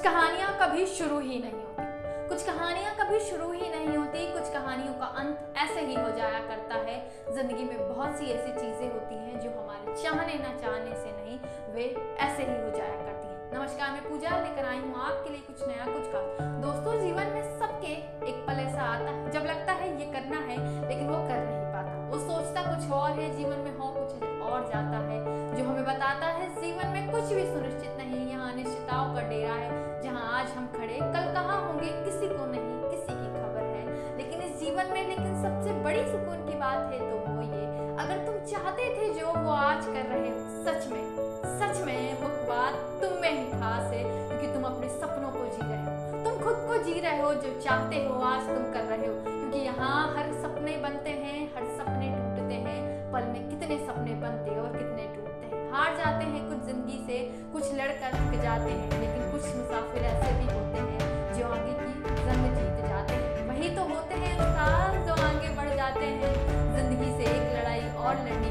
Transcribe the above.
कुछ कहानियाँ कभी शुरू ही नहीं होती। कुछ कहानियाँ कभी शुरू ही नहीं होती, कुछ कहानियों का अंत ऐसे ही हो जाया करता है। ज़िंदगी में बहुत सी ऐसी चीज़ें होती हैं जो हमारे चाहने ना चाहने से नहीं, वे ऐसे ही हो जाया करती हैं। नमस्कार, मैं पूजा लेकर आई हूँ आपके लिए कुछ नया कुछ खास दोस्तों, जीवन में सबके एक पल ऐसा आता है। जब लगता है ये करना है, लेकिन वो कर नहीं पाता। वो सोचता कुछ और है, जीवन में हो कुछ और जाता है। जो हमें बताता है, जीवन में कुछ भी सुनिश्चित नहीं का डेरा है, जहाँ आज हम खड़े कल कहाँ होंगे, किसी को नहीं, किसी की खबर है। लेकिन इस जीवन में, लेकिन सबसे बड़ी सुकून की बात है तो वो ये, अगर तुम चाहते थे जो वो आज कर रहे हो, सच में सच में वो बात तुम में ही खास है, क्योंकि तुम अपने सपनों को जी रहे हो। तुम खुद को जी रहे हो जो चाहते हो आज तुम कर रहे हो, क्योंकि यहाँ हर सपने बनते हैं, हर सपने टूटते हैं, पल में कितने सपने बनते ज़िंदगी से कुछ लड़कर थक जाते हैं, लेकिन कुछ मुसाफिर ऐसे भी होते हैं जो आगे की जंग जीत जाते हैं। वही तो होते हैं जो आगे बढ़ जाते हैं। ज़िंदगी से एक लड़ाई और लड़ने